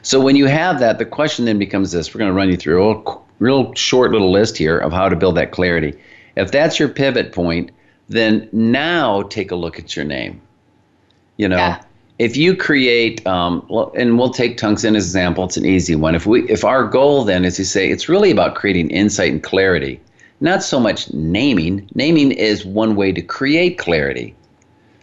So when you have that, the question then becomes this: We're going to run you through a real short little list here of how to build that clarity. If that's your pivot point, then now take a look at your name. You know, yeah. if you create, um, well, and we'll take Tungsten as an example. It's an easy one. If we, if our goal then is to say it's really about creating insight and clarity, not so much naming. Naming is one way to create clarity.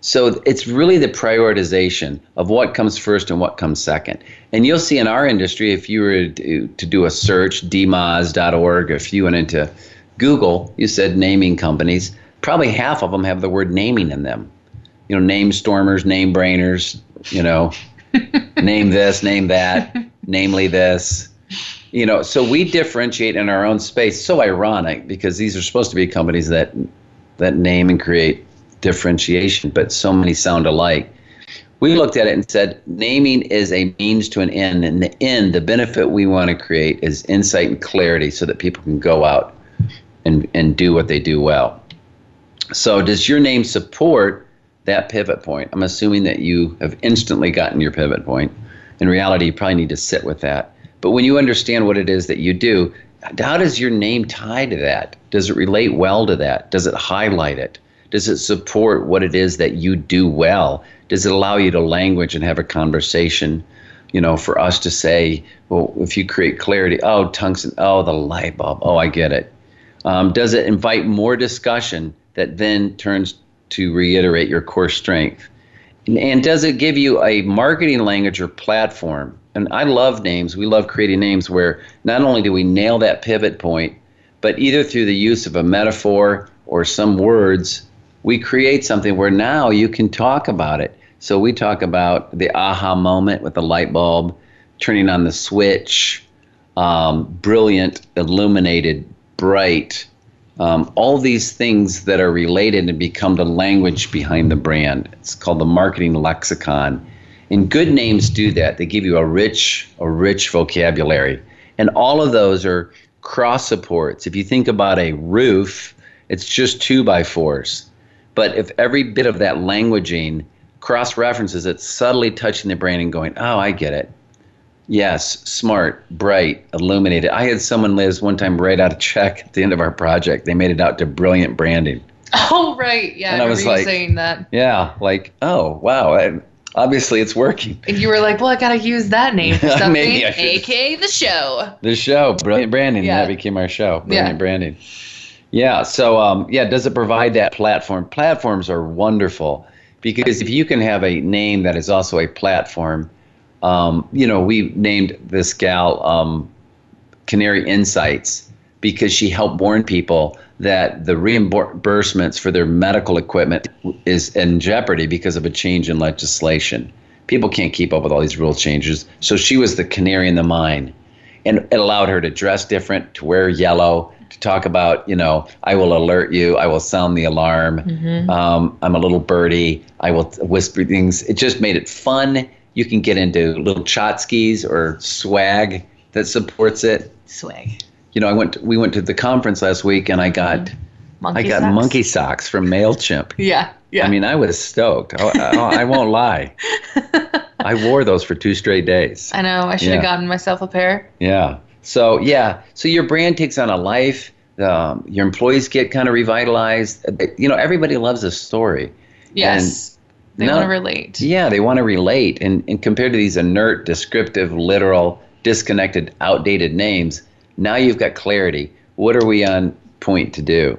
So it's really the prioritization of what comes first and what comes second. And you'll see in our industry, if you were to, to do a search, dmoz.org, if you went into Google, you said naming companies, probably half of them have the word naming in them. You know, name stormers, name brainers, you know, name this, name that, namely this. You know, so we differentiate in our own space. So ironic because these are supposed to be companies that that name and create differentiation, but so many sound alike. We looked at it and said naming is a means to an end, and the end, the benefit we want to create is insight and clarity so that people can go out and, and do what they do well. So, does your name support that pivot point? I'm assuming that you have instantly gotten your pivot point. In reality, you probably need to sit with that. But when you understand what it is that you do, how does your name tie to that? Does it relate well to that? Does it highlight it? Does it support what it is that you do well? Does it allow you to language and have a conversation? You know, for us to say, well, if you create clarity, oh, tungsten, oh, the light bulb, oh, I get it. Um, does it invite more discussion that then turns to reiterate your core strength? And, and does it give you a marketing language or platform? And I love names. We love creating names where not only do we nail that pivot point, but either through the use of a metaphor or some words, we create something where now you can talk about it. So we talk about the aha moment with the light bulb, turning on the switch, um, brilliant, illuminated, bright, um, all these things that are related and become the language behind the brand. It's called the marketing lexicon. And good names do that. They give you a rich, a rich vocabulary. And all of those are cross supports. If you think about a roof, it's just two by fours. But if every bit of that languaging cross references it, subtly touching the brain and going, oh, I get it. Yes, smart, bright, illuminated. I had someone, Liz, one time write out a check at the end of our project. They made it out to brilliant branding. Oh, right. Yeah. And I, I was like, saying that. Yeah, like, oh, wow. I, obviously, it's working. And you were like, well, I got to use that name for something, Maybe I should- aka the show. The show, Brilliant Branding. Yeah. That became our show, Brilliant Yeah. Branding. Yeah. So, um, yeah, does it provide that platform? Platforms are wonderful because if you can have a name that is also a platform, um, you know, we named this gal um, Canary Insights because she helped warn people that the reimbursements for their medical equipment is in jeopardy because of a change in legislation. People can't keep up with all these rule changes. So she was the canary in the mine. And it allowed her to dress different, to wear yellow, to talk about, you know, I will alert you, I will sound the alarm. Um, I'm a little birdie, I will whisper things. It just made it fun. You can get into little chotskis or swag that supports it. Swag. You know, I went. we went to the conference last week, and I got Monkey I got socks? monkey socks from Mailchimp. Yeah. Yeah. I mean, I was stoked. I, I, I won't lie. I wore those for two straight days. I know. I should have gotten myself a pair. Yeah. So yeah. So your brand takes on a life. Um, your employees get kind of revitalized. You know, everybody loves a story. Yes. they want to relate. Yeah, they want to relate. And, and compared to these inert, descriptive, literal, disconnected, outdated names, now you've got clarity. What are we on point to do?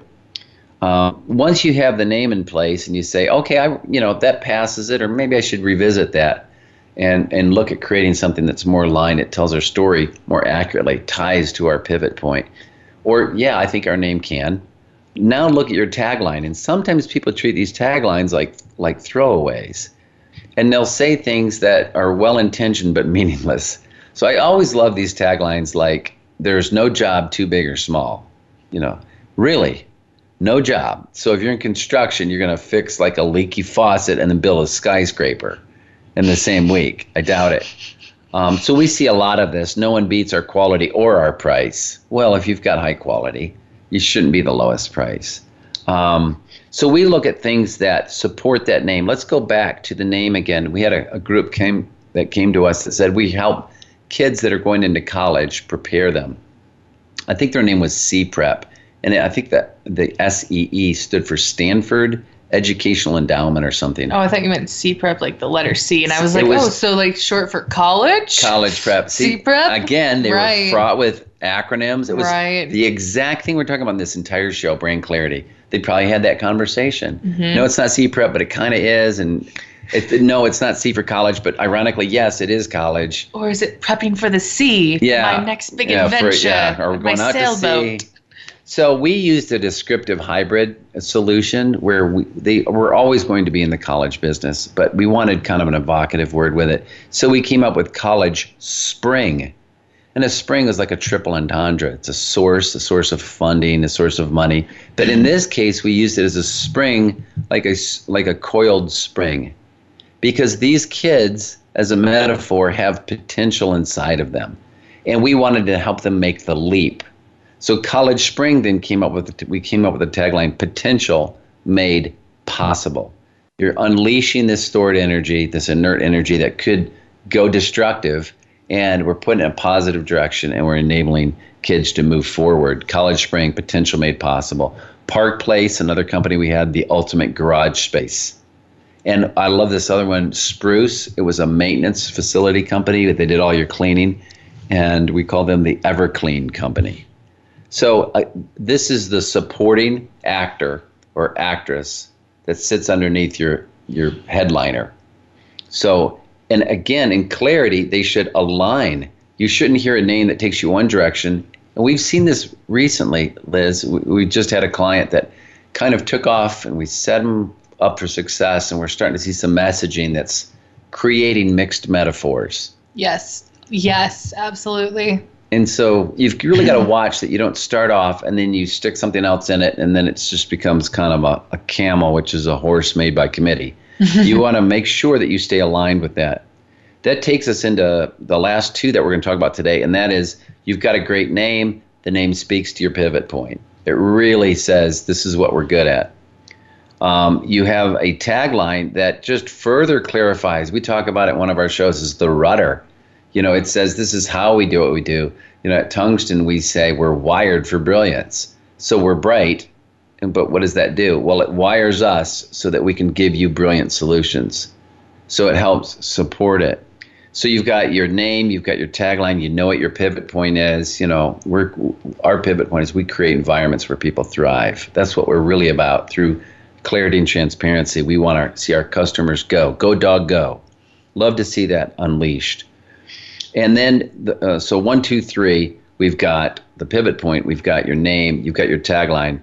Uh, once you have the name in place and you say, okay, I, you know, if that passes it, or maybe I should revisit that and, and look at creating something that's more aligned, it tells our story more accurately, ties to our pivot point. Or, yeah, I think our name can. Now look at your tagline. And sometimes people treat these taglines like, like throwaways and they'll say things that are well intentioned but meaningless. So I always love these taglines like there's no job too big or small. You know, really, no job. So if you're in construction, you're going to fix like a leaky faucet and then build a skyscraper in the same week. I doubt it. Um, so we see a lot of this. No one beats our quality or our price. Well, if you've got high quality, you shouldn't be the lowest price. Um, so we look at things that support that name. Let's go back to the name again. We had a, a group came that came to us that said we help kids that are going into college prepare them. I think their name was C Prep, and I think that the SEE stood for Stanford Educational Endowment or something. Oh, I thought you meant C prep, like the letter C, and I was like, was- oh, so like short for college? College prep. C-prep? Again, they Right. were fraught with acronyms. It was Right. the exact thing we're talking about in this entire show, brand clarity. They probably had that conversation. Mm-hmm. No, it's not C prep, but it kind of is. And it, no, it's not C for college, but ironically, yes, it is college. Or is it prepping for the sea? Yeah. My next big Yeah, for- adventure. yeah, or going out sailboat. to sea. So we used a descriptive hybrid solution where we, they were always going to be in the college business, but we wanted kind of an evocative word with it. So we came up with college spring. And a spring is like a triple entendre. It's a source, a source of funding, a source of money. But in this case, we used it as a spring, like a like a coiled spring, because these kids, as a metaphor, have potential inside of them, and we wanted to help them make the leap. So College Spring then came up with we came up with the tagline potential made possible. You're unleashing this stored energy, this inert energy that could go destructive, and we're putting it in a positive direction and we're enabling kids to move forward. College Spring, potential made possible. Park Place, another company we had, the ultimate garage space. And I love this other one, Spruce. It was a maintenance facility company that they did all your cleaning, and we call them the EverClean company. So uh, this is the supporting actor or actress that sits underneath your your headliner. So, and again, in clarity, they should align. You shouldn't hear a name that takes you one direction. And we've seen this recently, Liz. We, we just had a client that kind of took off, and we set them up for success, and we're starting to see some messaging that's creating mixed metaphors. Yes. Yes, absolutely. And so you've really got to watch that you don't start off and then you stick something else in it, and then it just becomes kind of a, a camel, which is a horse made by committee. you want to make sure that you stay aligned with that. That takes us into the last two that we're going to talk about today, and that is you've got a great name. The name speaks to your pivot point. It really says this is what we're good at. Um, you have a tagline that just further clarifies. We talk about it one of our shows is the rudder you know, it says this is how we do what we do. You know, at Tungsten, we say we're wired for brilliance. So we're bright, but what does that do? Well, it wires us so that we can give you brilliant solutions. So it helps support it. So you've got your name, you've got your tagline, you know what your pivot point is. You know, we're our pivot point is we create environments where people thrive. That's what we're really about through clarity and transparency. We want to see our customers go, go dog go. Love to see that unleashed. And then, the, uh, so one, two, three, we've got the pivot point, we've got your name, you've got your tagline.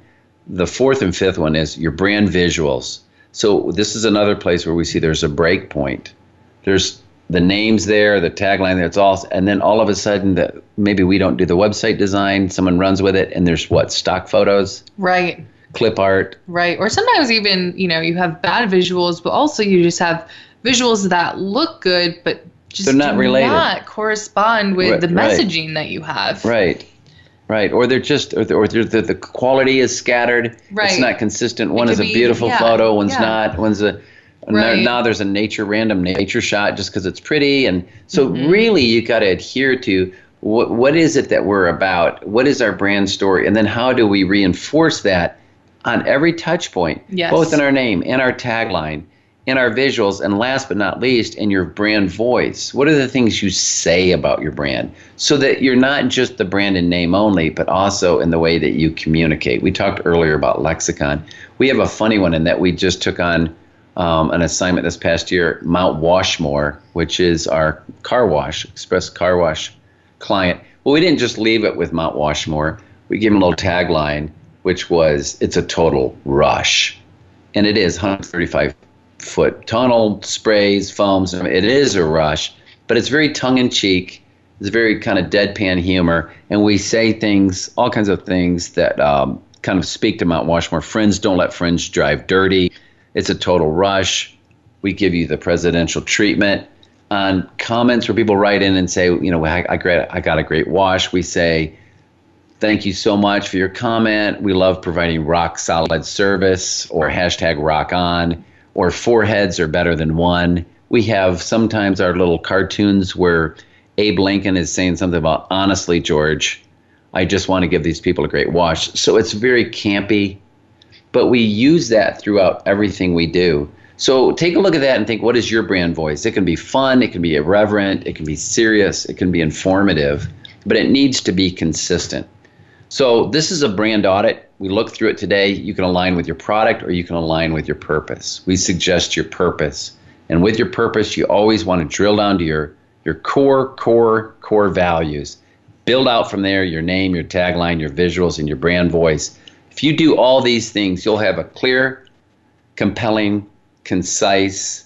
The fourth and fifth one is your brand visuals. So this is another place where we see there's a break point. There's the names there, the tagline there, it's all, and then all of a sudden that maybe we don't do the website design, someone runs with it, and there's what stock photos, right? Clip art, right? Or sometimes even you know you have bad visuals, but also you just have visuals that look good, but just they're not do related. not correspond with Right, the right. messaging that you have. Right. Right. Or they're just, or, or they're, the, the quality is scattered. Right. It's not consistent. One is a be- beautiful yeah, photo, one's yeah. not. One's a, Right. now, now there's a nature, random nature shot just because it's pretty. And so Mm-hmm. really you got to adhere to what, what is it that we're about? What is our brand story? And then how do we reinforce that on every touch point, Yes. both in our name in our tagline, in our visuals, and last but not least, in your brand voice. What are the things you say about your brand so that you're not just the brand and name only, but also in the way that you communicate? We talked earlier about lexicon. We have a funny one in that we just took on um, an assignment this past year, Mount Washmore, which is our car wash, express car wash client. Well, we didn't just leave it with Mount Washmore. We gave them a little tagline, which was, it's a total rush. And it is 135 foot tunnel, sprays, foams. It is a rush, but it's very tongue in cheek. It's very kind of deadpan humor. And we say things, all kinds of things that um, kind of speak to Mount Washmore. Friends don't let friends drive dirty. It's a total rush. We give you the presidential treatment. On comments where people write in and say, you know, I, I, I got a great wash, we say, Thank you so much for your comment. We love providing rock solid service or hashtag rock on or four heads are better than one. We have sometimes our little cartoons where Abe Lincoln is saying something about, honestly, George, I just want to give these people a great wash. So it's very campy, but we use that throughout everything we do. So take a look at that and think, what is your brand voice? It can be fun, it can be irreverent, it can be serious, it can be informative, but it needs to be consistent. So this is a brand audit. We look through it today. You can align with your product or you can align with your purpose. We suggest your purpose. And with your purpose, you always want to drill down to your, your core, core, core values. Build out from there your name, your tagline, your visuals, and your brand voice. If you do all these things, you'll have a clear, compelling, concise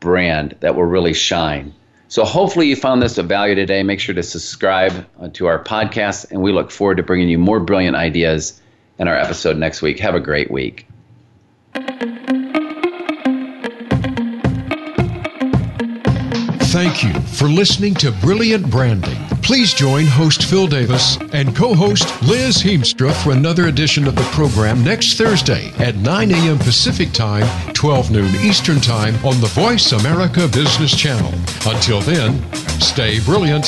brand that will really shine. So hopefully you found this of value today. Make sure to subscribe uh, to our podcast, and we look forward to bringing you more brilliant ideas in our episode next week. Have a great week. Thank you for listening to Brilliant Branding. Please join host Phil Davis and co host Liz Heemstra for another edition of the program next Thursday at 9 a.m. Pacific Time, 12 noon Eastern Time on the Voice America Business Channel. Until then, stay brilliant.